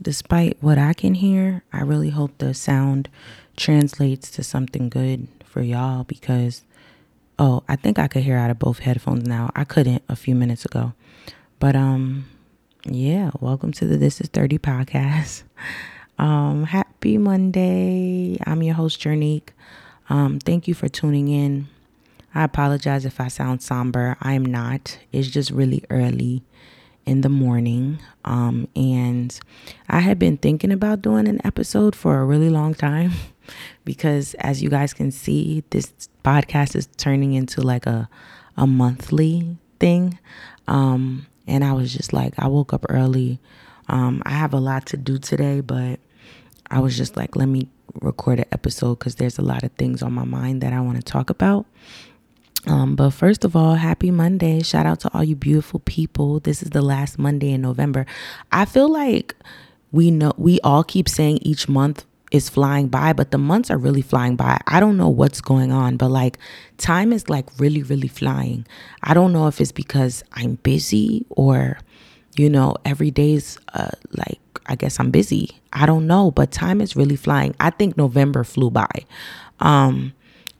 despite what I can hear, I really hope the sound translates to something good for y'all because oh, I think I could hear out of both headphones now. I couldn't a few minutes ago. But um yeah, welcome to the This is 30 podcast. Um happy Monday. I'm your host Jernique. Um thank you for tuning in. I apologize if I sound somber. I am not. It's just really early in the morning. Um, and I had been thinking about doing an episode for a really long time because, as you guys can see, this podcast is turning into like a, a monthly thing. Um, and I was just like, I woke up early. Um, I have a lot to do today, but I was just like, let me record an episode because there's a lot of things on my mind that I want to talk about. Um, but first of all, happy Monday. Shout out to all you beautiful people. This is the last Monday in November. I feel like we know we all keep saying each month is flying by, but the months are really flying by. I don't know what's going on, but like time is like really, really flying. I don't know if it's because I'm busy or, you know, every day's uh, like, I guess I'm busy. I don't know, but time is really flying. I think November flew by. Um,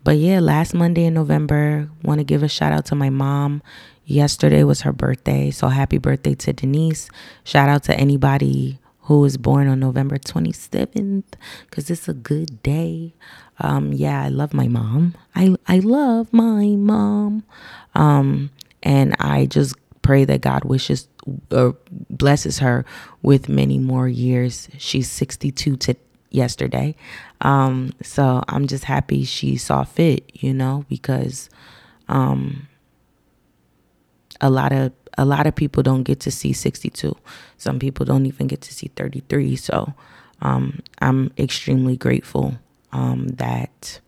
but yeah, last Monday in November, want to give a shout out to my mom. Yesterday was her birthday, so happy birthday to Denise. Shout out to anybody who was born on November 27th because it's a good day. Um, yeah, I love my mom. I, I love my mom. Um, and I just pray that God wishes or blesses her with many more years. She's 62 to yesterday. Um, so I'm just happy she saw fit, you know, because um, a lot of a lot of people don't get to see 62. Some people don't even get to see 33. So um, I'm extremely grateful um, that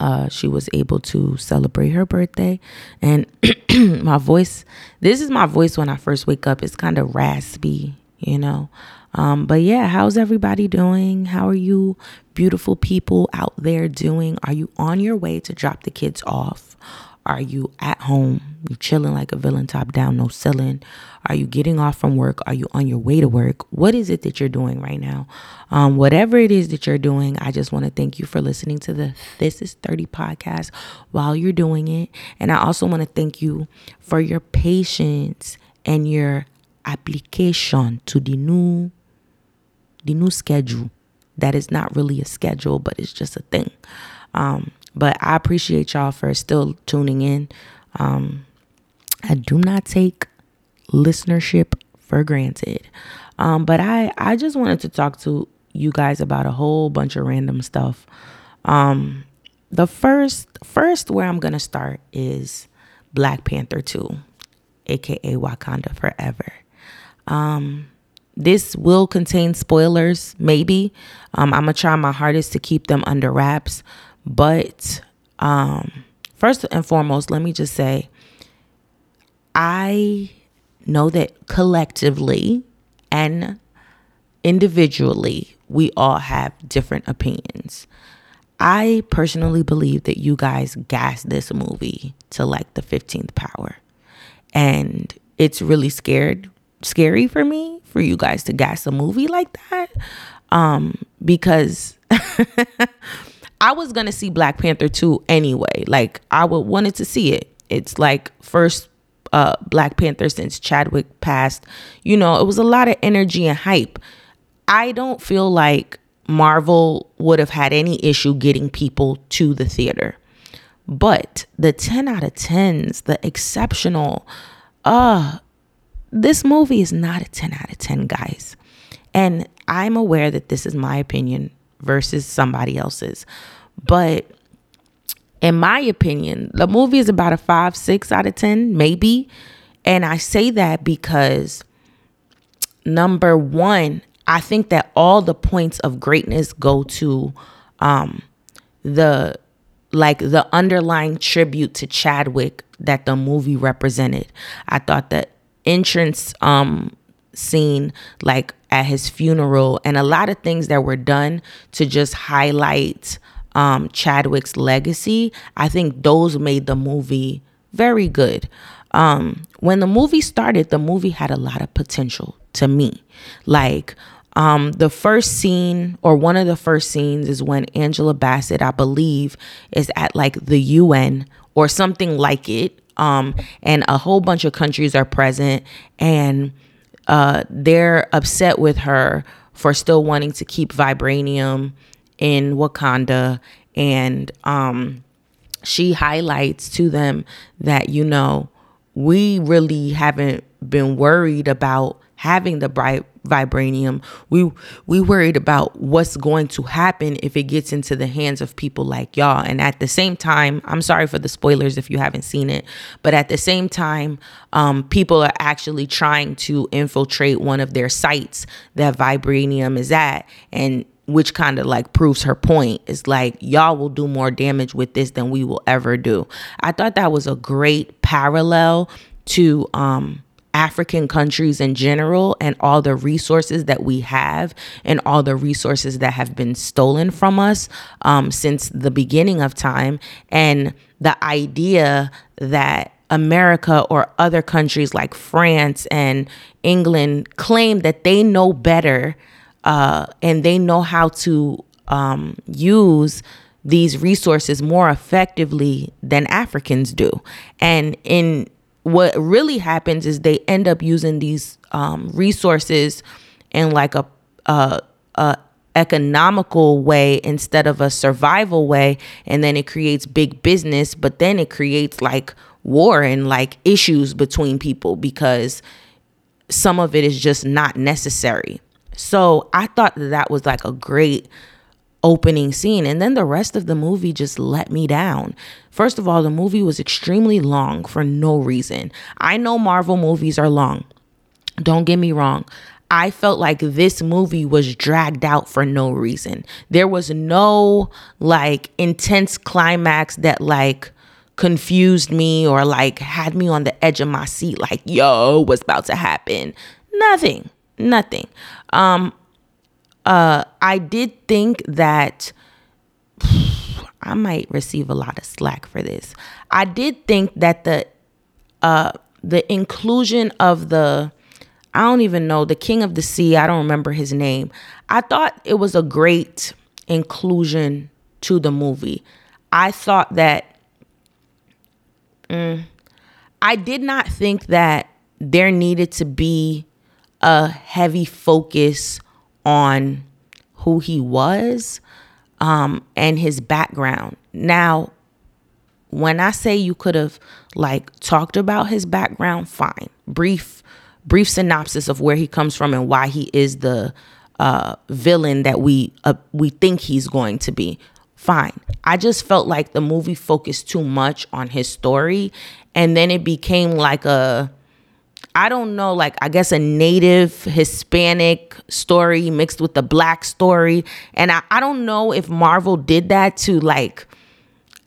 uh, she was able to celebrate her birthday. And my voice, this is my voice when I first wake up. It's kind of raspy, you know. Um, but yeah, how's everybody doing? How are you, beautiful people out there, doing? Are you on your way to drop the kids off? Are you at home? You chilling like a villain, top down, no ceiling? Are you getting off from work? Are you on your way to work? What is it that you're doing right now? Um, whatever it is that you're doing, I just want to thank you for listening to the This is 30 podcast while you're doing it. And I also want to thank you for your patience and your application to the new the new schedule. That is not really a schedule but it's just a thing. Um, but i appreciate y'all for still tuning in. Um, i do not take listenership for granted. Um, but i i just wanted to talk to you guys about a whole bunch of random stuff. Um, the first first where i'm gonna start is black panther 2 aka wakanda forever. Um, this will contain spoilers, maybe. Um, I'm gonna try my hardest to keep them under wraps. But um, first and foremost, let me just say I know that collectively and individually, we all have different opinions. I personally believe that you guys gassed this movie to like the 15th power. And it's really scared scary for me for you guys to gas a movie like that. Um, because I was gonna see Black Panther 2 anyway. Like I would wanted to see it. It's like first uh Black Panther since Chadwick passed. You know, it was a lot of energy and hype. I don't feel like Marvel would have had any issue getting people to the theater. But the 10 out of 10s, the exceptional, uh, this movie is not a 10 out of 10, guys. And I'm aware that this is my opinion versus somebody else's. But in my opinion, the movie is about a 5, 6 out of 10, maybe. And I say that because number one, I think that all the points of greatness go to um, the like the underlying tribute to Chadwick that the movie represented. I thought that entrance um scene like at his funeral and a lot of things that were done to just highlight um Chadwick's legacy I think those made the movie very good um when the movie started the movie had a lot of potential to me. Like, um, the first scene or one of the first scenes is when Angela Bassett, I believe, is at like the UN or something like it. Um, and a whole bunch of countries are present and uh, they're upset with her for still wanting to keep vibranium in Wakanda. And um, she highlights to them that, you know, we really haven't been worried about having the bright vibranium. We we worried about what's going to happen if it gets into the hands of people like y'all. And at the same time, I'm sorry for the spoilers if you haven't seen it, but at the same time, um, people are actually trying to infiltrate one of their sites that vibranium is at, and which kind of like proves her point is like y'all will do more damage with this than we will ever do. I thought that was a great parallel to um African countries in general and all the resources that we have and all the resources that have been stolen from us um, since the beginning of time. And the idea that America or other countries like France and England claim that they know better uh, and they know how to um, use these resources more effectively than Africans do. And in what really happens is they end up using these um, resources in like a, a, a economical way instead of a survival way and then it creates big business but then it creates like war and like issues between people because some of it is just not necessary. So i thought that, that was like a great opening scene. And then the rest of the movie just let me down. First of all, the movie was extremely long for no reason. I know Marvel movies are long. Don't get me wrong. I felt like this movie was dragged out for no reason. There was no like intense climax that like confused me or like had me on the edge of my seat like yo what's about to happen nothing nothing um uh, I did think that I might receive a lot of slack for this. I did think that the uh, the inclusion of the I don't even know the King of the Sea. I don't remember his name. I thought it was a great inclusion to the movie. I thought that mm, I did not think that there needed to be a heavy focus on who he was um, and his background. Now, when I say you could have like talked about his background, fine. Brief, brief synopsis of where he comes from and why he is the uh, villain that we uh, we think he's going to be. Fine. I just felt like the movie focused too much on his story, and then it became like a I don't know, like I guess a native Hispanic story mixed with the black story. And I, I don't know if Marvel did that to like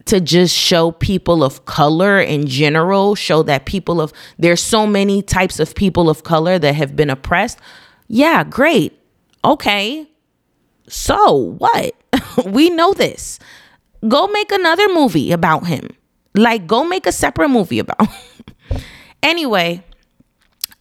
to just show people of color in general, show that people of there's so many types of people of color that have been oppressed. Yeah, great. Okay. So what? we know this. Go make another movie about him. Like go make a separate movie about. anyway,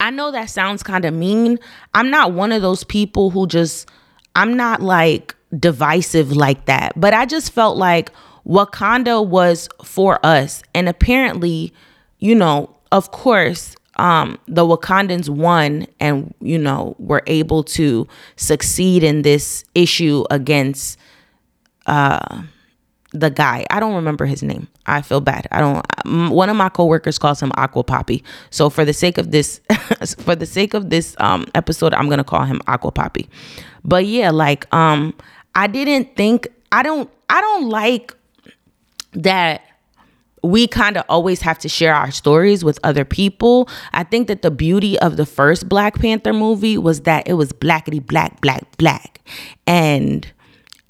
I know that sounds kind of mean. I'm not one of those people who just, I'm not like divisive like that. But I just felt like Wakanda was for us. And apparently, you know, of course, um, the Wakandans won and, you know, were able to succeed in this issue against uh, the guy. I don't remember his name. I feel bad. I don't. One of my coworkers calls him Aqua Poppy. So for the sake of this, for the sake of this um, episode, I'm gonna call him Aqua Poppy. But yeah, like um, I didn't think. I don't. I don't like that we kind of always have to share our stories with other people. I think that the beauty of the first Black Panther movie was that it was blackety black, black, black. And,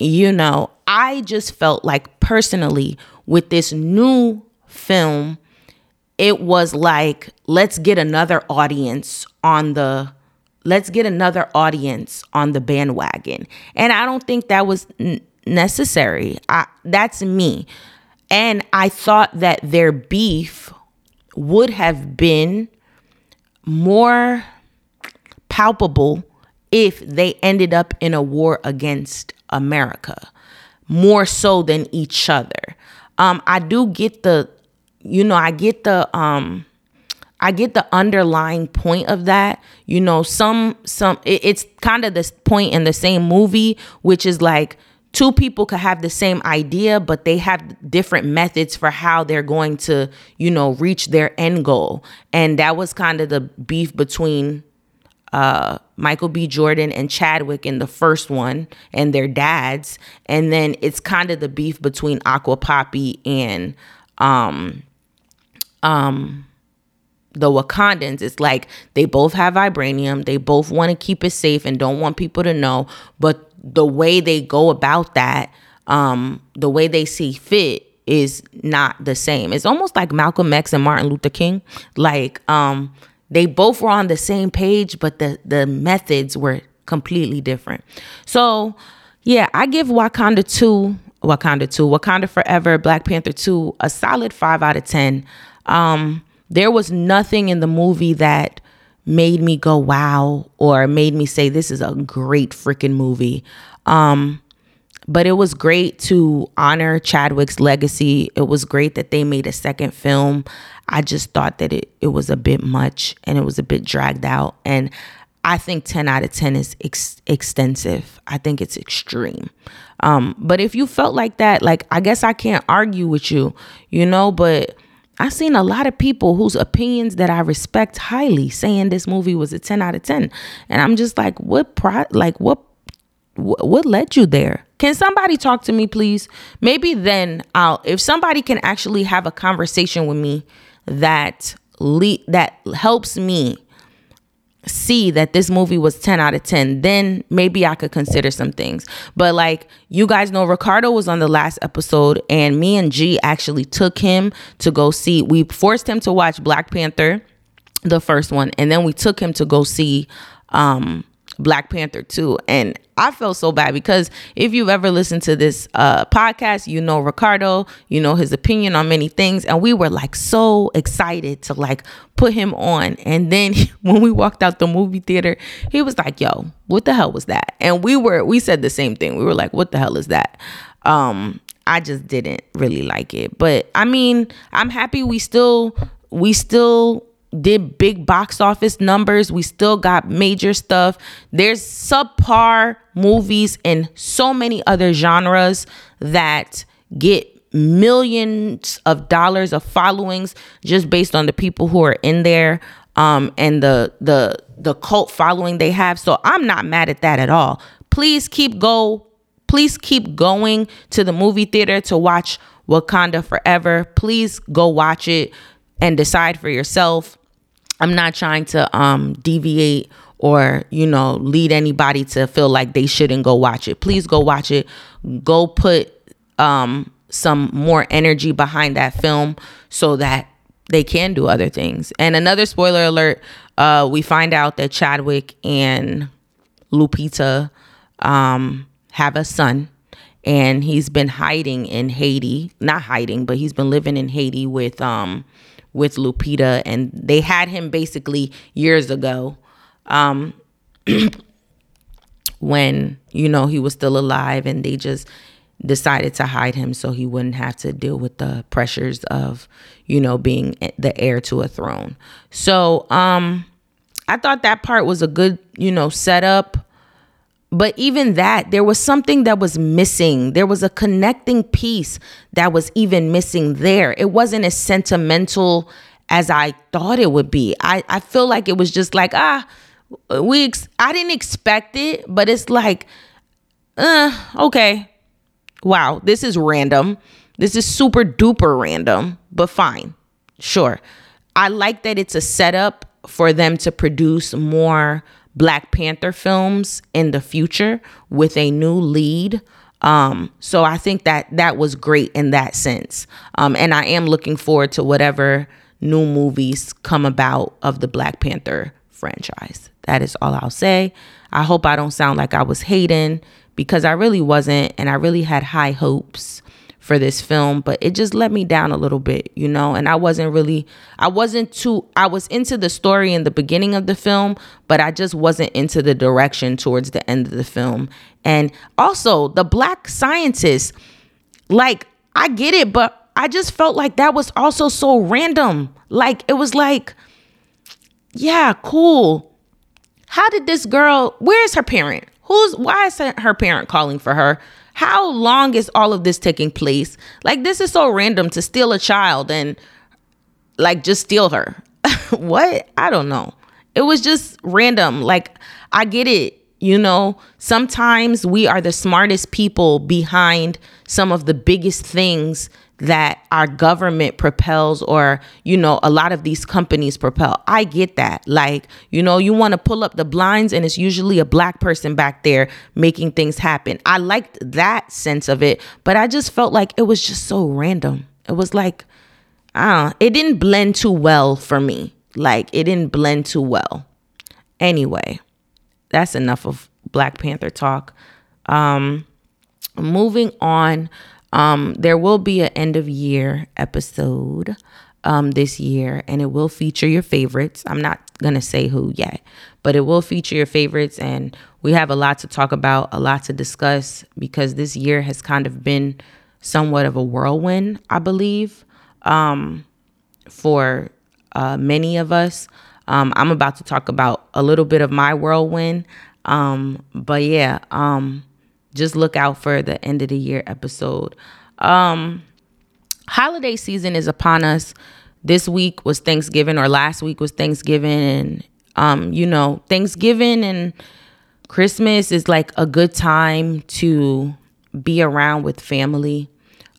you know, I just felt like personally with this new film, it was like, let's get another audience on the let's get another audience on the bandwagon. And I don't think that was necessary. I, that's me. And I thought that their beef would have been more palpable if they ended up in a war against America more so than each other. Um, I do get the, you know, I get the, um, I get the underlying point of that. You know, some some it, it's kind of this point in the same movie, which is like two people could have the same idea, but they have different methods for how they're going to, you know, reach their end goal. And that was kind of the beef between uh, Michael B. Jordan and Chadwick in the first one and their dads. And then it's kind of the beef between Aqua Poppy and um um the Wakandans. It's like they both have vibranium. They both want to keep it safe and don't want people to know. But the way they go about that, um, the way they see fit is not the same. It's almost like Malcolm X and Martin Luther King. Like, um, they both were on the same page, but the the methods were completely different. So, yeah, I give Wakanda 2, Wakanda 2, Wakanda Forever, Black Panther 2 a solid 5 out of 10. Um there was nothing in the movie that made me go wow or made me say this is a great freaking movie. Um but it was great to honor Chadwick's legacy. It was great that they made a second film. I just thought that it, it was a bit much and it was a bit dragged out. And I think 10 out of 10 is ex- extensive. I think it's extreme. Um, but if you felt like that, like, I guess I can't argue with you, you know, but I've seen a lot of people whose opinions that I respect highly saying this movie was a 10 out of 10. And I'm just like, what, pro- like, what what led you there can somebody talk to me please maybe then i'll if somebody can actually have a conversation with me that le- that helps me see that this movie was 10 out of 10 then maybe i could consider some things. But like you guys know ricardo was on the last episode and me and g actually took him to go see we forced him to watch black panther the first one and then we took him to go see um Black Panther 2. And I felt so bad because if you've ever listened to this uh, podcast, you know Ricardo, you know his opinion on many things. And we were like so excited to like put him on. And then when we walked out the movie theater, he was like, yo, what the hell was that? And we were, we said the same thing. We were like, what the hell is that? Um, I just didn't really like it. But I mean, I'm happy we still, we still did big box office numbers. We still got major stuff. There's subpar movies in so many other genres that get millions of dollars of followings just based on the people who are in there um, and the the the cult following they have. So I'm not mad at that at all. Please keep go. Please keep going to the movie theater to watch Wakanda Forever. Please go watch it and decide for yourself I'm not trying to um deviate or you know lead anybody to feel like they shouldn't go watch it. Please go watch it. Go put um some more energy behind that film so that they can do other things. And another spoiler alert, uh we find out that Chadwick and Lupita um have a son and he's been hiding in Haiti, not hiding, but he's been living in Haiti with um with Lupita, and they had him basically years ago, um, when you know he was still alive, and they just decided to hide him so he wouldn't have to deal with the pressures of you know being the heir to a throne. So um, I thought that part was a good you know setup but even that, there was something that was missing. There was a connecting piece that was even missing there. It wasn't as sentimental as I thought it would be. I, I feel like it was just like, ah, we ex- I didn't expect it, but it's like, uh, okay. Wow, this is random. This is super duper random, but fine. Sure. I like that it's a setup for them to produce more Black Panther films in the future with a new lead. Um, so I think that that was great in that sense. Um, and I am looking forward to whatever new movies come about of the Black Panther franchise. That is all I'll say. I hope I don't sound like I was hating because I really wasn't. And I really had high hopes for this film, but it just let me down a little bit, you know, and I wasn't really I wasn't too I was into the story in the beginning of the film, but I just wasn't into the direction towards the end of the film. And also, the black scientists like I get it, but I just felt like that was also so random. Like it was like yeah, cool. How did this girl, where's her parent? Who's why is her parent calling for her? How long is all of this taking place? Like, this is so random to steal a child and like just steal her. what? I don't know. It was just random. Like, I get it. You know, sometimes we are the smartest people behind some of the biggest things that our government propels or you know a lot of these companies propel. I get that. Like you know you want to pull up the blinds and it's usually a black person back there making things happen. I liked that sense of it but i just felt like it was just so random. It was like know it didn't blend too well for me. Like it didn't blend too well. Anyway that's enough of black panther talk. Um moving on um, there will be an end of year episode um, this year, and it will feature your favorites. I'm not gonna say who yet, but it will feature your favorites, and we have a lot to talk about, a lot to discuss because this year has kind of been somewhat of a whirlwind, I believe, um, for uh, many of us. Um, I'm about to talk about a little bit of my whirlwind, um, but yeah. Um, just look out for the end of the year episode. Um, holiday season is upon us. This week was Thanksgiving, or last week was Thanksgiving, and um, you know, Thanksgiving and Christmas is like a good time to be around with family,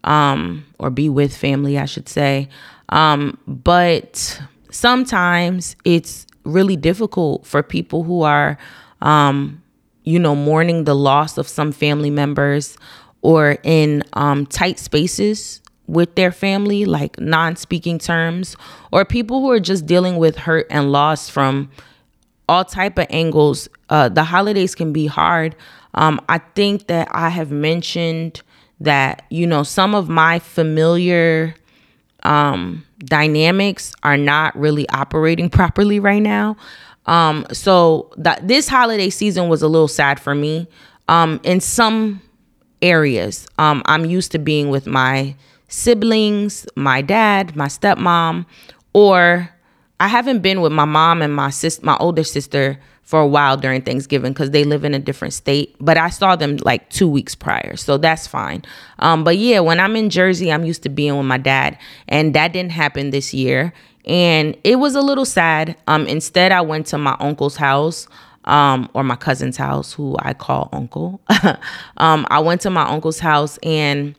um, or be with family, I should say. Um, but sometimes it's really difficult for people who are um, you know, mourning the loss of some family members or in um, tight spaces with their family, like non speaking terms, or people who are just dealing with hurt and loss from all type of angles. Uh, the holidays can be hard. Um, I think that I have mentioned that, you know, some of my familiar um, dynamics are not really operating properly right now. Um, so that this holiday season was a little sad for me. Um, in some areas, um, I'm used to being with my siblings, my dad, my stepmom, or I haven't been with my mom and my sis, my older sister for a while during Thanksgiving because they live in a different state. But I saw them like two weeks prior, so that's fine. Um, but yeah, when I'm in Jersey, I'm used to being with my dad, and that didn't happen this year and it was a little sad. Um, instead, I went to my uncle's house. Um, or my cousin's house, who I call uncle. um, I went to my uncle's house and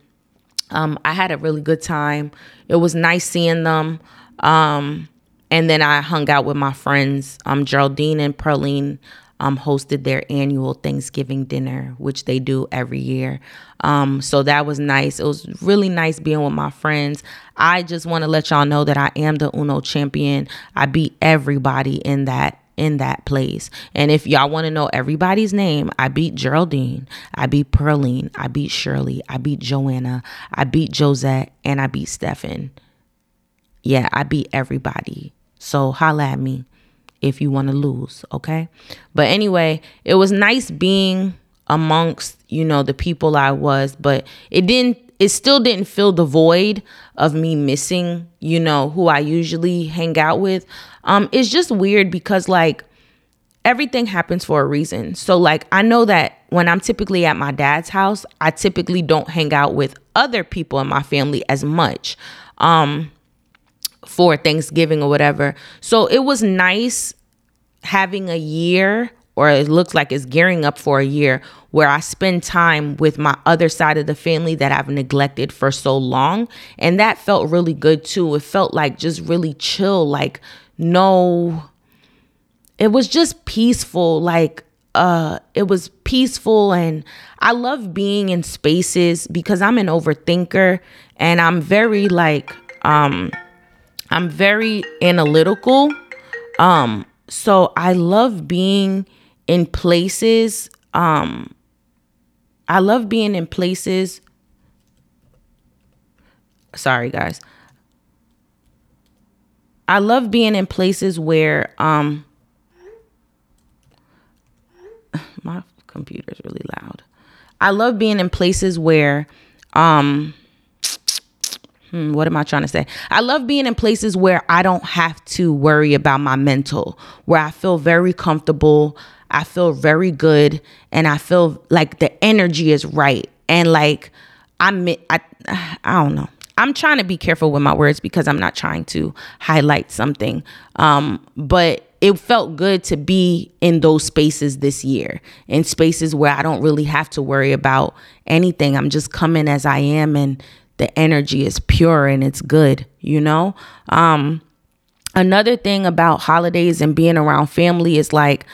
um, I had a really good time. It was nice seeing them. Um, and then I hung out with my friends, um, Geraldine and Pearline um, hosted their annual Thanksgiving dinner, which they do every year. Um, so that was nice. It was really nice being with my friends. I just want to let y'all know that I am the Uno champion. I beat everybody in that in that place. And if y'all want to know everybody's name, I beat Geraldine, I beat Pearline, I beat Shirley, I beat Joanna, I beat Josette, and I beat Stefan. Yeah, I beat everybody. So holla at me if you want to lose, okay? But anyway, it was nice being amongst, you know, the people I was, but it didn't it still didn't fill the void of me missing, you know, who I usually hang out with. Um it's just weird because like everything happens for a reason. So like I know that when I'm typically at my dad's house, I typically don't hang out with other people in my family as much. Um for Thanksgiving or whatever. So it was nice having a year or it looks like it's gearing up for a year where I spend time with my other side of the family that I've neglected for so long. And that felt really good too. It felt like just really chill, like no, it was just peaceful. Like, uh, it was peaceful. And I love being in spaces because I'm an overthinker and I'm very like, um, I'm very analytical. Um, so I love being in places. Um, I love being in places. sorry guys. I love being in places where um my computer's really loud. I love being in places where um hmm, what am I trying to say? I love being in places where I don't have to worry about my mental, where I feel very comfortable, I feel very good, and I feel like the energy is right. And like I'm I I don't know. I'm trying to be careful with my words because I'm not trying to highlight something. Um, but it felt good to be in those spaces this year, in spaces where I don't really have to worry about anything. I'm just coming as I am and the energy is pure and it's good, you know? Um, another thing about holidays and being around family is like,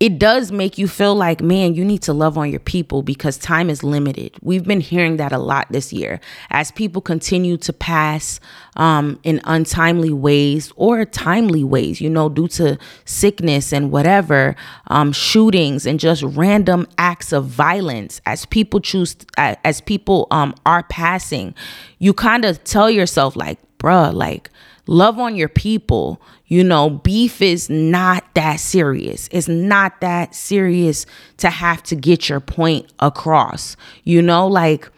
it does make you feel like, man, you need to love on your people because time is limited. We've been hearing that a lot this year as people continue to pass um, in untimely ways or timely ways, you know, due to sickness and whatever, um, shootings and just random acts of violence as people choose, as people um, are passing. You kind of tell yourself, like, bruh, like, love on your people. You know, beef is not that serious. It's not that serious to have to get your point across. You know, like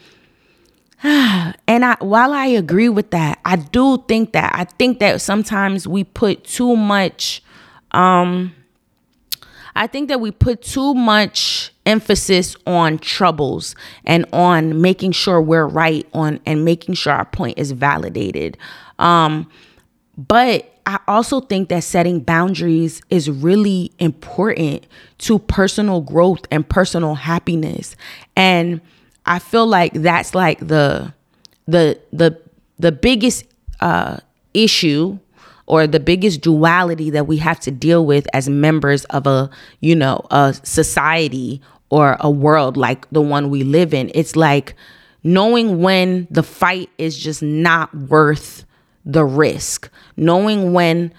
and I while I agree with that, I do think that I think that sometimes we put too much um I think that we put too much emphasis on troubles and on making sure we're right on and making sure our point is validated. Um but I also think that setting boundaries is really important to personal growth and personal happiness. And I feel like that's like the the the the biggest uh issue or the biggest duality that we have to deal with as members of a, you know, a society or a world like the one we live in. It's like knowing when the fight is just not worth the risk, knowing when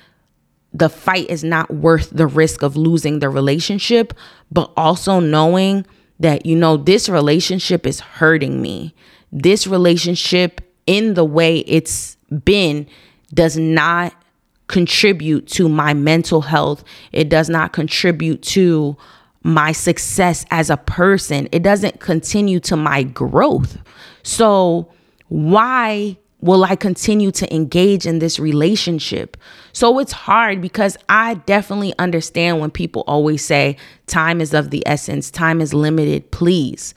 the fight is not worth the risk of losing the relationship, but also knowing that, you know, this relationship is hurting me. This relationship, in the way it's been, does not contribute to my mental health. It does not contribute to my success as a person. It doesn't continue to my growth. So, why will I continue to engage in this relationship? So it's hard because I definitely understand when people always say time is of the essence, time is limited, please.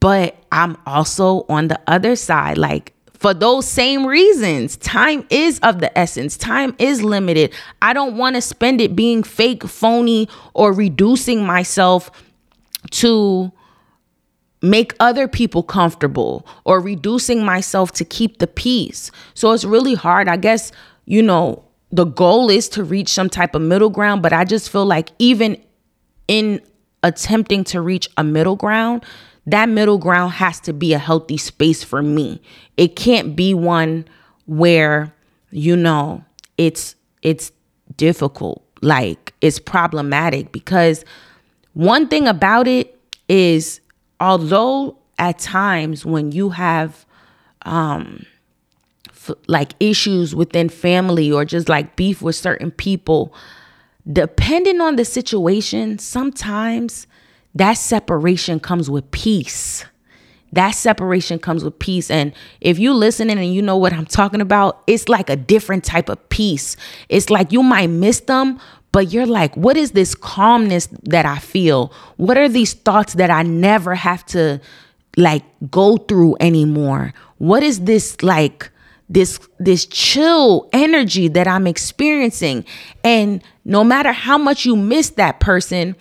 But I'm also on the other side, like for those same reasons. Time is of the essence. Time is limited. I don't want to spend it being fake, phony, or reducing myself to make other people comfortable or reducing myself to keep the peace. So it's really hard. I guess, you know, the goal is to reach some type of middle ground, but I just feel like even in attempting to reach a middle ground, that middle ground has to be a healthy space for me. It can't be one where, you know, it's it's difficult, like it's problematic because one thing about it is although at times when you have um f- like issues within family or just like beef with certain people depending on the situation sometimes that separation comes with peace. That separation comes with peace. And if you listening and you know what i'm talking about it's like a different type of peace. It's like you might miss them but you're like, what is this calmness that I feel? What are these thoughts that I never have to like go through anymore? What is this like this this chill energy that I'm experiencing? And no matter how much you miss that person,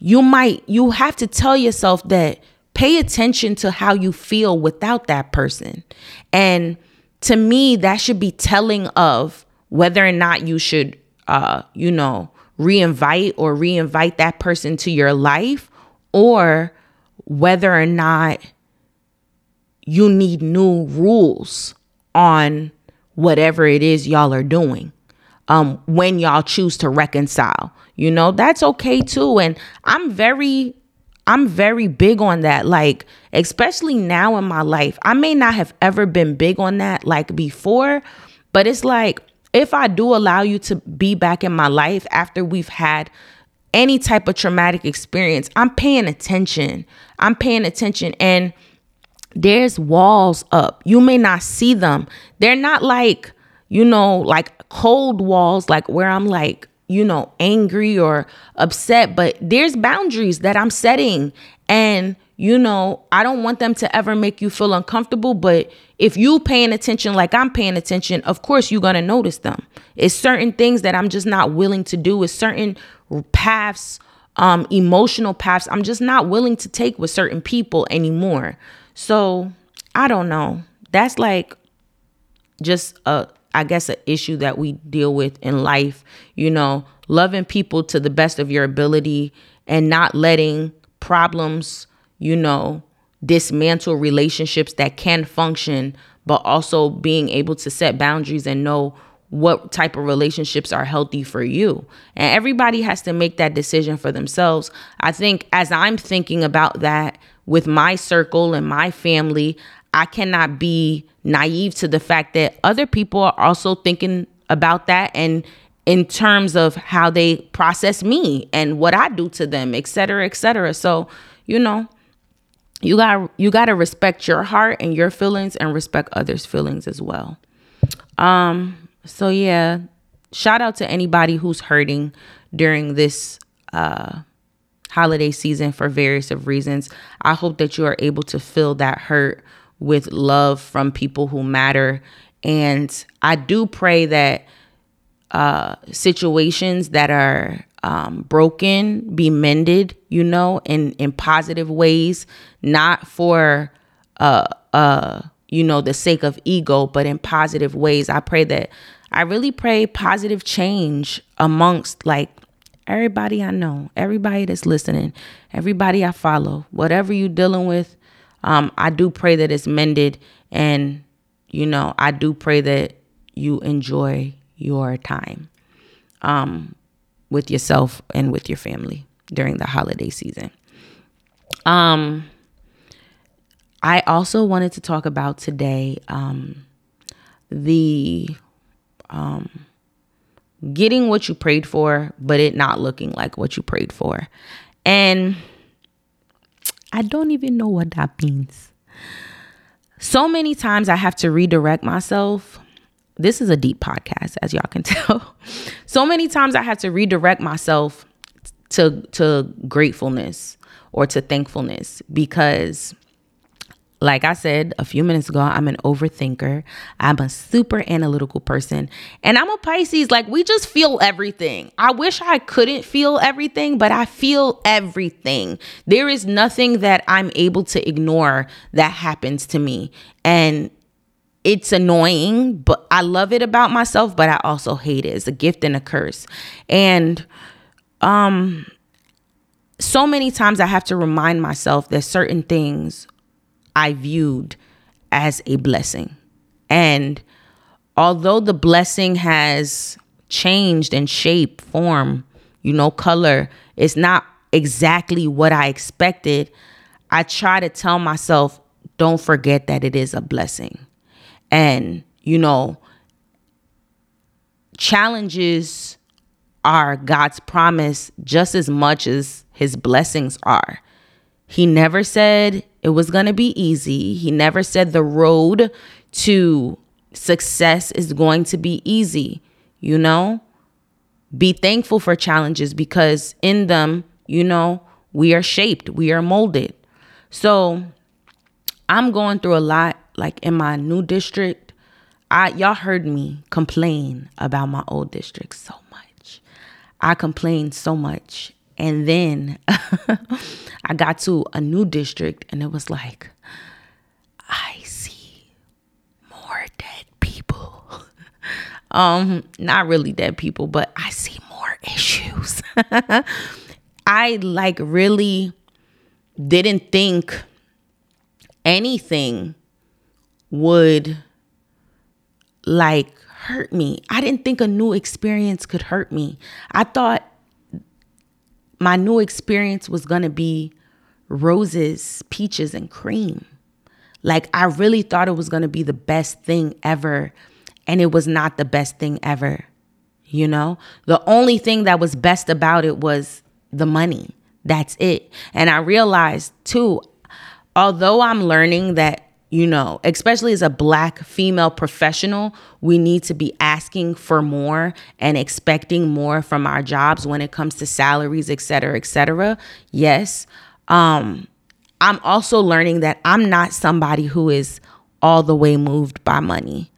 you might you have to tell yourself that pay attention to how you feel without that person. And to me, that should be telling of whether or not you should uh, you know, reinvite or reinvite that person to your life or whether or not you need new rules on whatever it is y'all are doing um, when y'all choose to reconcile. You know, that's okay too. And I'm very I'm very big on that. Like, especially now in my life, I may not have ever been big on that like before, but it's like if I do allow you to be back in my life after we've had any type of traumatic experience, I'm paying attention. I'm paying attention. And there's walls up. You may not see them. They're not like, you know, like cold walls, like where I'm like, you know, angry or upset, but there's boundaries that I'm setting. And, you know, I don't want them to ever make you feel uncomfortable, but if you paying attention like I'm paying attention, of course you're going to notice them. It's certain things that I'm just not willing to do. It's certain paths, um, emotional paths I'm just not willing to take with certain people anymore. So I don't know. That's like just a I guess an issue that we deal with in life, you know, loving people to the best of your ability and not letting problems, you know, dismantle relationships that can function, but also being able to set boundaries and know what type of relationships are healthy for you. And everybody has to make that decision for themselves. I think as I'm thinking about that with my circle and my family, I cannot be naive to the fact that other people are also thinking about that and in terms of how they process me and what I do to them, et cetera, et cetera. So, you know, you got you got to respect your heart and your feelings and respect others' feelings as well. Um so yeah, shout out to anybody who's hurting during this uh holiday season for various of reasons. I hope that you are able to feel that hurt with love from people who matter. And I do pray that uh, situations that are um, broken be mended, you know, in, in positive ways, not for, uh, uh, you know, the sake of ego, but in positive ways. I pray that I really pray positive change amongst like everybody I know, everybody that's listening, everybody I follow, whatever you're dealing with. Um, I do pray that it's mended, and you know, I do pray that you enjoy your time um, with yourself and with your family during the holiday season. Um, I also wanted to talk about today um, the um, getting what you prayed for, but it not looking like what you prayed for. And I don't even know what that means. So many times I have to redirect myself. This is a deep podcast, as y'all can tell. so many times I have to redirect myself to to gratefulness or to thankfulness because like I said a few minutes ago, I'm an overthinker. I'm a super analytical person. And I'm a Pisces. Like, we just feel everything. I wish I couldn't feel everything, but I feel everything. There is nothing that I'm able to ignore that happens to me. And it's annoying, but I love it about myself, but I also hate it. It's a gift and a curse. And, um, so many times I have to remind myself that certain things I viewed as a blessing. And although the blessing has changed in shape, form, you know, color, it's not exactly what I expected. I try to tell myself, don't forget that it is a blessing. And, you know, challenges are God's promise just as much as his blessings are. He never said it was going to be easy. He never said the road to success is going to be easy. You know, be thankful for challenges because in them, you know, we are shaped, we are molded. So I'm going through a lot like in my new district. I y'all heard me complain about my old district so much. I complained so much and then I got to a new district and it was like, I see more dead people. um, not really dead people, but I see more issues. I like really didn't think anything would like hurt me. I didn't think a new experience could hurt me. I thought my new experience was going to be roses, peaches, and cream. Like, I really thought it was going to be the best thing ever, and it was not the best thing ever. You know, the only thing that was best about it was the money. That's it. And I realized too, although I'm learning that you know, especially as a black female professional, we need to be asking for more and expecting more from our jobs when it comes to salaries, et cetera, et cetera. Yes. Um, I'm also learning that I'm not somebody who is all the way moved by money.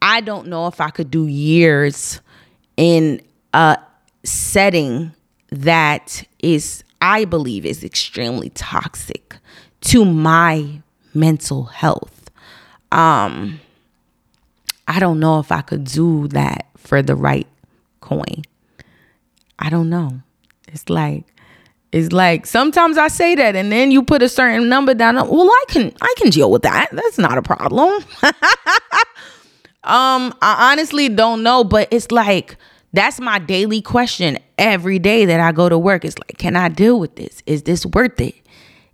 I don't know if I could do years in a setting that is, I believe, is extremely toxic to my mental health. Um, I don't know if I could do that for the right coin. I don't know. It's like it's like sometimes I say that and then you put a certain number down. Well, I can I can deal with that. That's not a problem. um, I honestly don't know, but it's like that's my daily question every day that I go to work. It's like, can I deal with this? Is this worth it?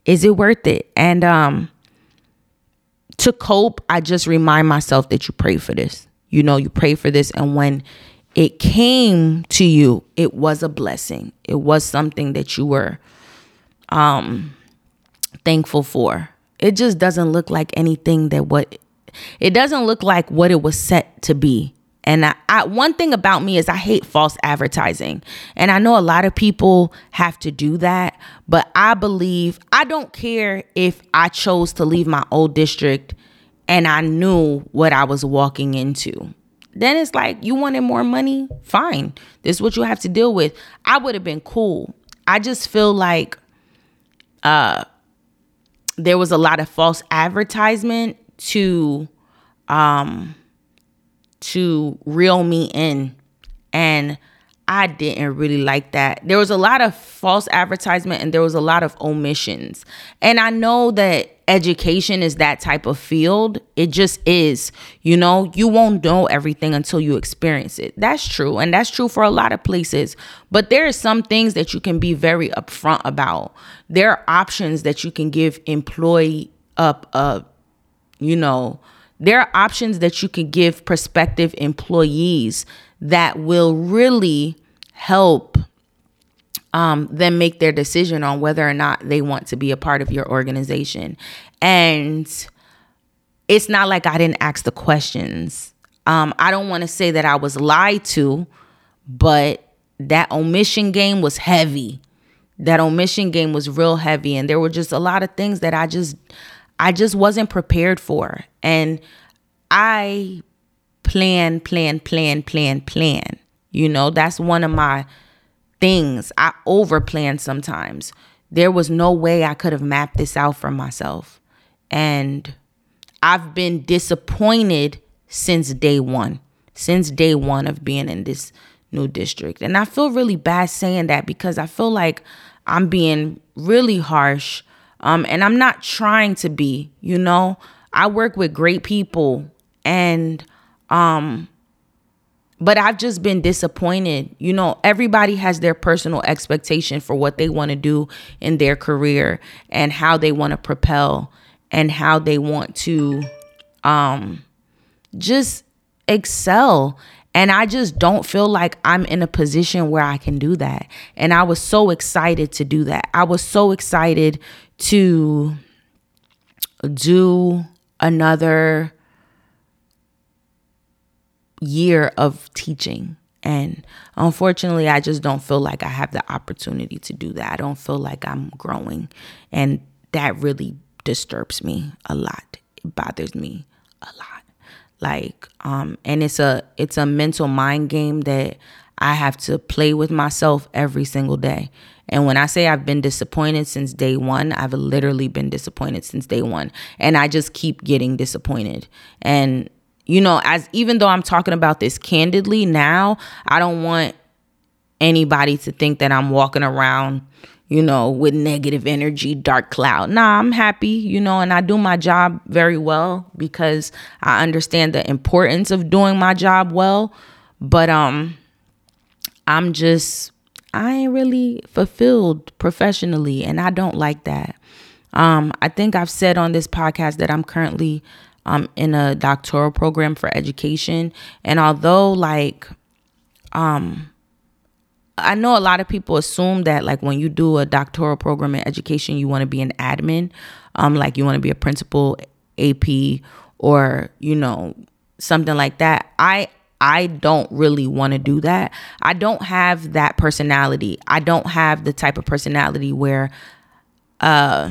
Is it worth it? And um to cope, I just remind myself that you pray for this. You know, you pray for this. And when it came to you, it was a blessing. It was something that you were um thankful for. It just doesn't look like anything that what it doesn't look like what it was set to be. And I, I, one thing about me is I hate false advertising. And I know a lot of people have to do that, but I believe I don't care if I chose to leave my old district and I knew what I was walking into. Then it's like, you wanted more money? Fine. This is what you have to deal with. I would have been cool. I just feel like uh there was a lot of false advertisement to um to reel me in. And I didn't really like that. There was a lot of false advertisement and there was a lot of omissions. And I know that education is that type of field. It just is. You know, you won't know everything until you experience it. That's true. And that's true for a lot of places. But there are some things that you can be very upfront about. There are options that you can give employee up, uh, you know, there are options that you can give prospective employees that will really help um, them make their decision on whether or not they want to be a part of your organization. And it's not like I didn't ask the questions. Um, I don't want to say that I was lied to, but that omission game was heavy. That omission game was real heavy. And there were just a lot of things that I just I just wasn't prepared for. And I plan, plan, plan, plan, plan. You know, that's one of my things. I over plan sometimes. There was no way I could have mapped this out for myself. And I've been disappointed since day one, since day one of being in this new district. And I feel really bad saying that because I feel like I'm being really harsh um, and I'm not trying to be, you know, I work with great people and um but I've just been disappointed. You know, everybody has their personal expectation for what they want to do in their career and how they want to propel and how they want to um just excel and I just don't feel like I'm in a position where I can do that. And I was so excited to do that. I was so excited to do another year of teaching. And unfortunately, I just don't feel like I have the opportunity to do that. I don't feel like I'm growing. And that really disturbs me a lot. It bothers me a lot. Like, um, and it's a it's a mental mind game that I have to play with myself every single day. And when I say I've been disappointed since day one, I've literally been disappointed since day one. And I just keep getting disappointed. And, you know, as even though I'm talking about this candidly now, I don't want anybody to think that I'm walking around, you know, with negative energy, dark cloud. Nah, I'm happy, you know, and I do my job very well because I understand the importance of doing my job well. But um I'm just I ain't really fulfilled professionally, and I don't like that. Um, I think I've said on this podcast that I'm currently um, in a doctoral program for education, and although like um, I know a lot of people assume that like when you do a doctoral program in education, you want to be an admin, um, like you want to be a principal, AP, or you know something like that. I I don't really want to do that. I don't have that personality. I don't have the type of personality where uh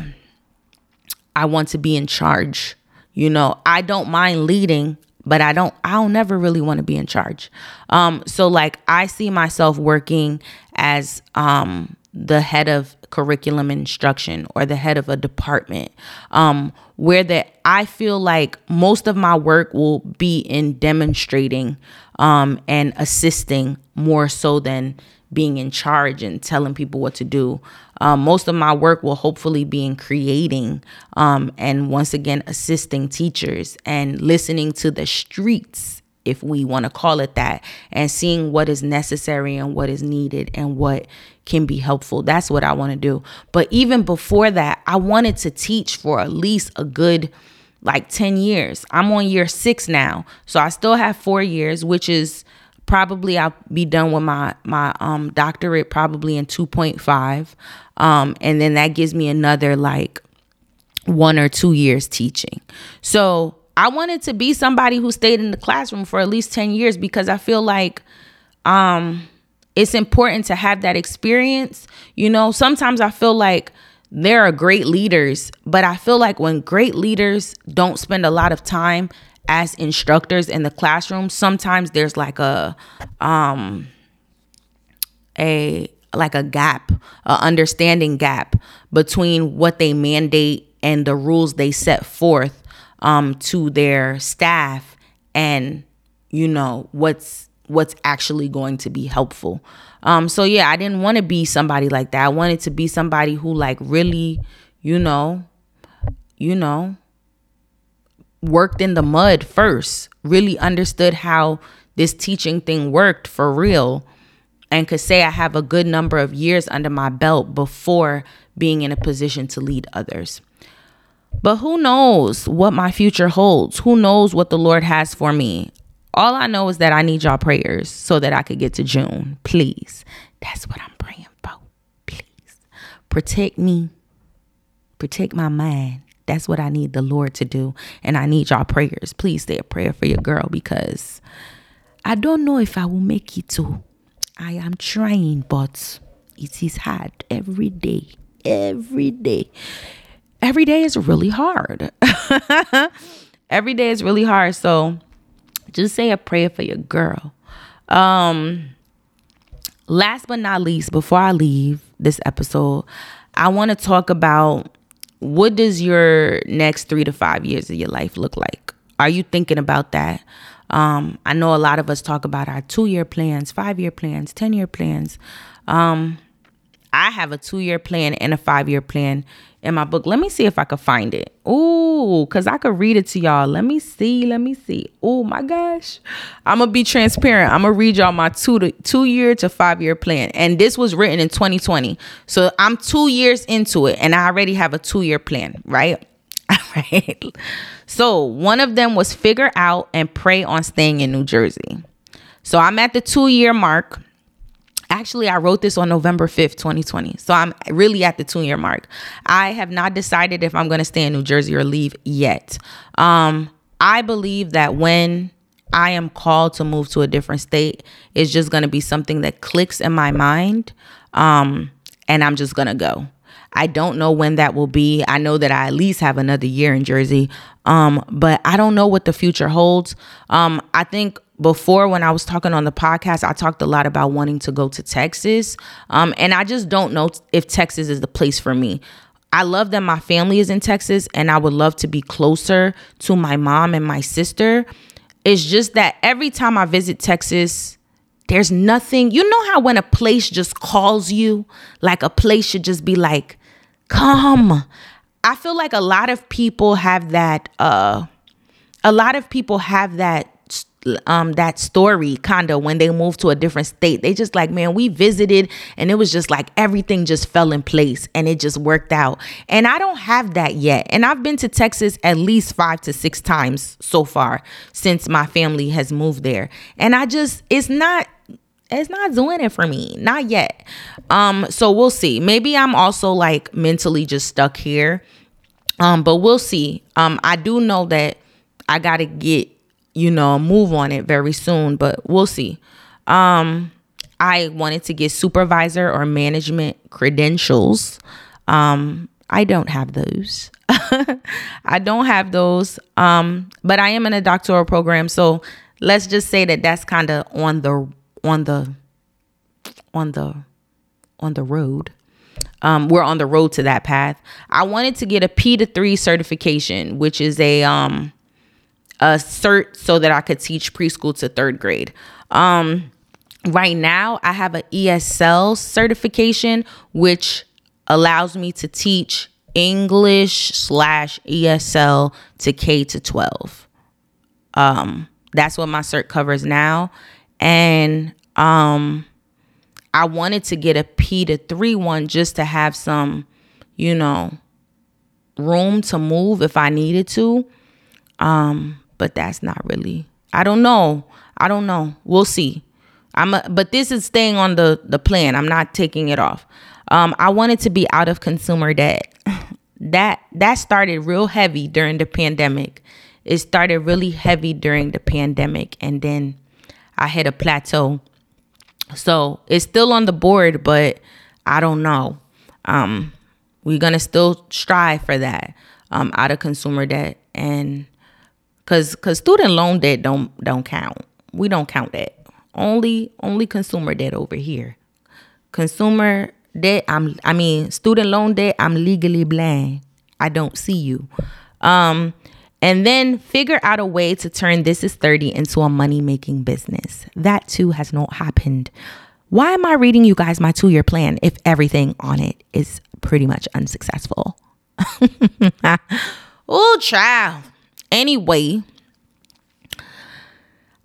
I want to be in charge. You know, I don't mind leading, but I don't I'll never really want to be in charge. Um so like I see myself working as um the head of curriculum instruction or the head of a department um where that I feel like most of my work will be in demonstrating um and assisting more so than being in charge and telling people what to do. Um, most of my work will hopefully be in creating um, and once again assisting teachers and listening to the streets, if we want to call it that, and seeing what is necessary and what is needed and what can be helpful. That's what I want to do. But even before that, I wanted to teach for at least a good like 10 years. I'm on year six now. So I still have four years, which is probably I'll be done with my my um doctorate probably in 2.5 um and then that gives me another like one or two years teaching. So I wanted to be somebody who stayed in the classroom for at least 10 years because I feel like um it's important to have that experience. You know, sometimes I feel like there are great leaders, but I feel like when great leaders don't spend a lot of time as instructors in the classroom, sometimes there's like a um a like a gap, a understanding gap between what they mandate and the rules they set forth um to their staff and you know what's what's actually going to be helpful. Um so yeah, I didn't want to be somebody like that. I wanted to be somebody who like really, you know, you know, worked in the mud first, really understood how this teaching thing worked for real, and could say I have a good number of years under my belt before being in a position to lead others. But who knows what my future holds? Who knows what the Lord has for me? All I know is that I need y'all prayers so that I could get to June. Please. That's what I'm praying for. Please. Protect me. Protect my mind. That's what I need the Lord to do. And I need y'all prayers. Please say a prayer for your girl because I don't know if I will make it to. I am trying, but it is hard every day. Every day. Every day is really hard. every day is really hard. So just say a prayer for your girl. Um last but not least, before I leave this episode, I want to talk about what does your next three to five years of your life look like? Are you thinking about that? Um, I know a lot of us talk about our two year plans, five year plans, 10 year plans. Um, I have a two year plan and a five year plan in my book. Let me see if I could find it. Ooh, because I could read it to y'all. Let me see. Let me see. Oh my gosh. I'm gonna be transparent. I'm gonna read y'all my two to two year to five year plan. And this was written in 2020. So I'm two years into it and I already have a two year plan, right? All right. So one of them was figure out and pray on staying in New Jersey. So I'm at the two year mark actually i wrote this on november 5th 2020 so i'm really at the two year mark i have not decided if i'm going to stay in new jersey or leave yet um, i believe that when i am called to move to a different state it's just going to be something that clicks in my mind um, and i'm just going to go I don't know when that will be. I know that I at least have another year in Jersey, um, but I don't know what the future holds. Um, I think before when I was talking on the podcast, I talked a lot about wanting to go to Texas. Um, and I just don't know if Texas is the place for me. I love that my family is in Texas and I would love to be closer to my mom and my sister. It's just that every time I visit Texas, there's nothing. You know how when a place just calls you, like a place should just be like, come. I feel like a lot of people have that uh a lot of people have that um that story kind of when they moved to a different state. They just like man we visited and it was just like everything just fell in place and it just worked out. And i don't have that yet. And i've been to texas at least five to six times so far since my family has moved there. And i just it's not it's not doing it for me. Not yet. Um so we'll see. Maybe i'm also like mentally just stuck here. Um but we'll see. Um i do know that i gotta get you know move on it very soon but we'll see um i wanted to get supervisor or management credentials um i don't have those i don't have those um but i am in a doctoral program so let's just say that that's kind of on the on the on the on the road. Um, we're on the road to that path. I wanted to get a P to three certification, which is a um a cert so that I could teach preschool to third grade. Um, right now, I have an ESL certification, which allows me to teach English slash ESL to K to twelve. Um, that's what my cert covers now and um I wanted to get a P to 3 one just to have some, you know, room to move if I needed to. Um but that's not really. I don't know. I don't know. We'll see. I'm a, but this is staying on the the plan. I'm not taking it off. Um I wanted to be out of consumer debt. that that started real heavy during the pandemic. It started really heavy during the pandemic and then I hit a plateau. So it's still on the board, but I don't know. Um, we're gonna still strive for that um, out of consumer debt, and cause cause student loan debt don't don't count. We don't count that. Only only consumer debt over here. Consumer debt. I'm I mean student loan debt. I'm legally blind. I don't see you. Um, and then figure out a way to turn This is 30 into a money making business. That too has not happened. Why am I reading you guys my two year plan if everything on it is pretty much unsuccessful? oh, child. Anyway,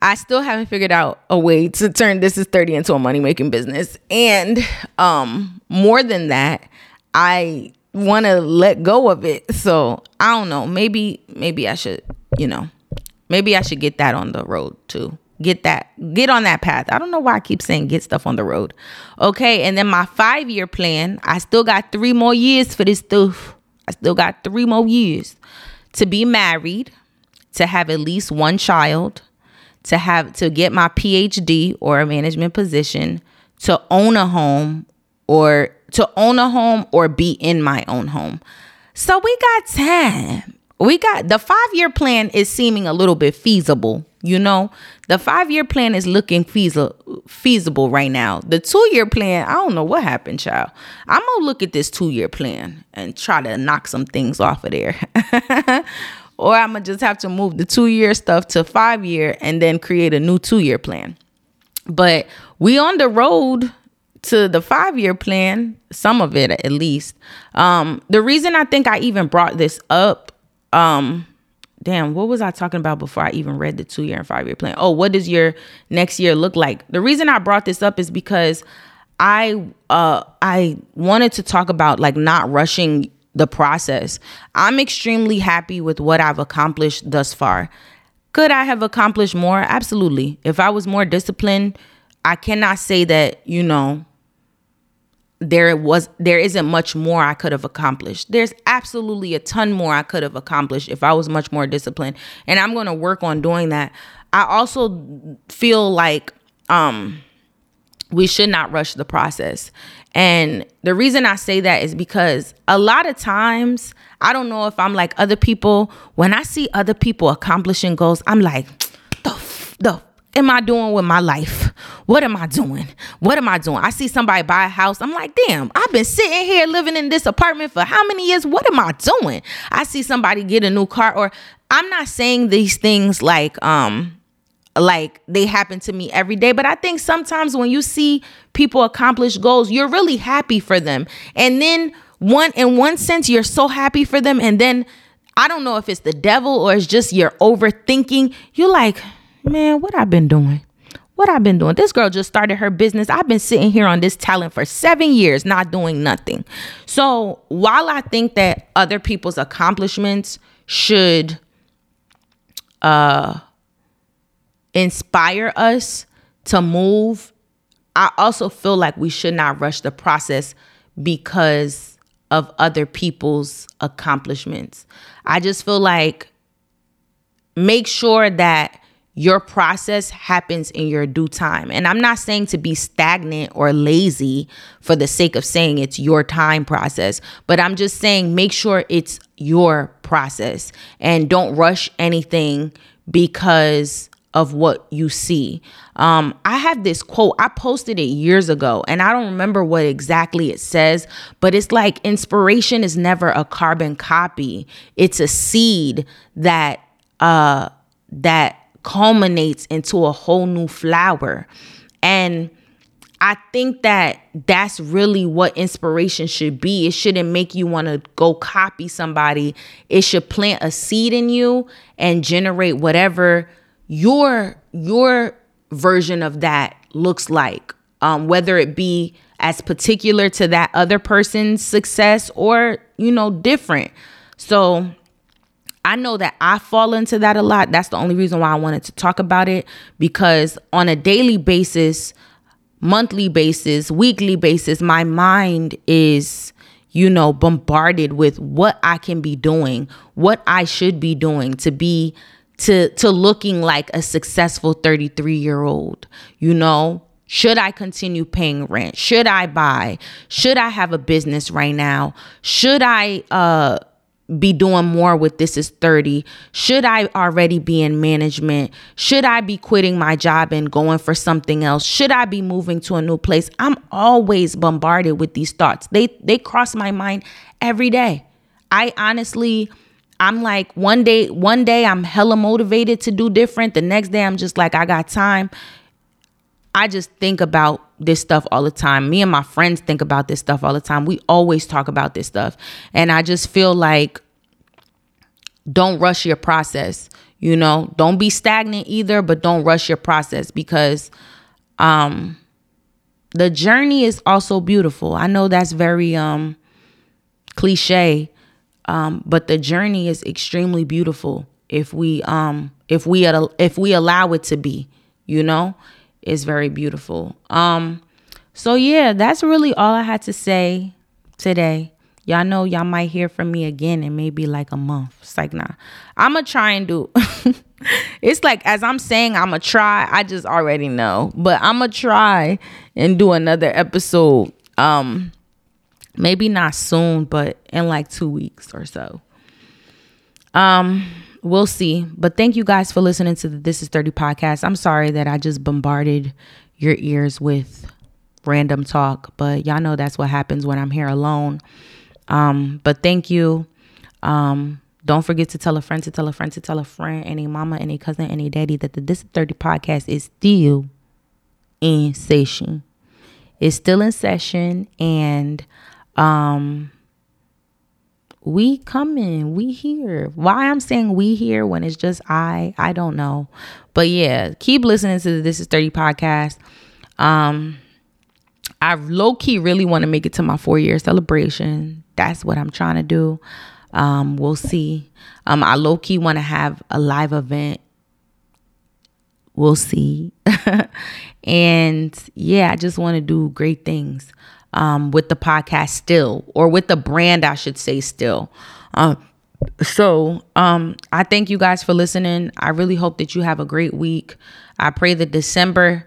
I still haven't figured out a way to turn This is 30 into a money making business. And um, more than that, I want to let go of it. So I don't know. Maybe maybe I should, you know, maybe I should get that on the road too. Get that, get on that path. I don't know why I keep saying get stuff on the road. Okay, and then my five year plan. I still got three more years for this stuff. I still got three more years to be married, to have at least one child, to have to get my PhD or a management position, to own a home or to own a home or be in my own home. So we got time. We got the five year plan is seeming a little bit feasible. You know, the five year plan is looking feasible feasible right now. The two year plan, I don't know what happened, child. I'm gonna look at this two year plan and try to knock some things off of there. or I'm gonna just have to move the two year stuff to five year and then create a new two year plan. But we on the road to the five year plan, some of it at least. Um, the reason I think I even brought this up, um, damn, what was I talking about before I even read the two year and five year plan? Oh, what does your next year look like? The reason I brought this up is because I uh I wanted to talk about like not rushing the process. I'm extremely happy with what I've accomplished thus far. Could I have accomplished more? Absolutely. If I was more disciplined, I cannot say that, you know, there was there isn't much more I could have accomplished. There's absolutely a ton more I could have accomplished if I was much more disciplined. And I'm going to work on doing that. I also feel like um we should not rush the process. And the reason I say that is because a lot of times, I don't know if I'm like other people, when I see other people accomplishing goals, I'm like, the, the am I doing with my life? What am I doing? What am I doing? I see somebody buy a house. I'm like, damn, I've been sitting here living in this apartment for how many years? What am I doing? I see somebody get a new car or I'm not saying these things like um like they happen to me every day, but I think sometimes when you see people accomplish goals, you're really happy for them. And then one in one sense you're so happy for them and then I don't know if it's the devil or it's just you're overthinking. You're like, man, what I've been doing? What I've been doing? This girl just started her business. I've been sitting here on this talent for seven years, not doing nothing. So while I think that other people's accomplishments should uh inspire us to move, I also feel like we should not rush the process because of other people's accomplishments. I just feel like make sure that your process happens in your due time. And I'm not saying to be stagnant or lazy for the sake of saying it's your time process, but I'm just saying make sure it's your process and don't rush anything because of what you see. Um, I have this quote, I posted it years ago, and I don't remember what exactly it says, but it's like inspiration is never a carbon copy, it's a seed that uh that culminates into a whole new flower. And I think that that's really what inspiration should be. It shouldn't make you want to go copy somebody. It should plant a seed in you and generate whatever your your version of that looks like. Um, whether it be as particular to that other person's success or, you know, different. So I know that I fall into that a lot. That's the only reason why I wanted to talk about it because on a daily basis, monthly basis, weekly basis, my mind is, you know, bombarded with what I can be doing, what I should be doing to be to to looking like a successful 33-year-old, you know? Should I continue paying rent? Should I buy? Should I have a business right now? Should I uh be doing more with this is 30 should i already be in management should i be quitting my job and going for something else should i be moving to a new place i'm always bombarded with these thoughts they they cross my mind every day i honestly i'm like one day one day i'm hella motivated to do different the next day i'm just like i got time I just think about this stuff all the time. Me and my friends think about this stuff all the time. We always talk about this stuff. And I just feel like don't rush your process. You know, don't be stagnant either, but don't rush your process because um the journey is also beautiful. I know that's very um cliche, um but the journey is extremely beautiful if we um if we if we allow it to be, you know? it's very beautiful. Um, so yeah, that's really all I had to say today. Y'all know y'all might hear from me again in maybe like a month. It's like nah. I'ma try and do it's like as I'm saying I'ma try, I just already know. But I'ma try and do another episode. Um maybe not soon, but in like two weeks or so. Um we'll see. But thank you guys for listening to the This is 30 podcast. I'm sorry that I just bombarded your ears with random talk, but y'all know that's what happens when I'm here alone. Um, but thank you. Um, don't forget to tell a friend to tell a friend to tell a friend, any mama, any cousin, any daddy that the This is 30 podcast is still in session. It's still in session and um we coming we here. Why i'm saying we here when it's just i i don't know. But yeah keep listening to the this is 30 podcast. Um i low-key really want to make it to my four year celebration. That's what i'm trying to do. Um we'll see. Um i low-key want to have a live event. We'll see. And yeah i just want to do great things um, with the podcast still, or with the brand, I should say, still. Uh, so um, I thank you guys for listening. I really hope that you have a great week. I pray that December,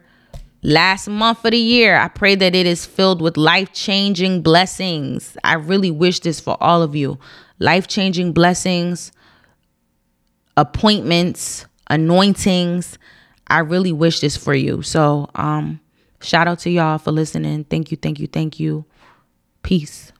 last month of the year, I pray that it is filled with life changing blessings. I really wish this for all of you life changing blessings, appointments, anointings. I really wish this for you. So, um, Shout out to y'all for listening. Thank you, thank you, thank you. Peace.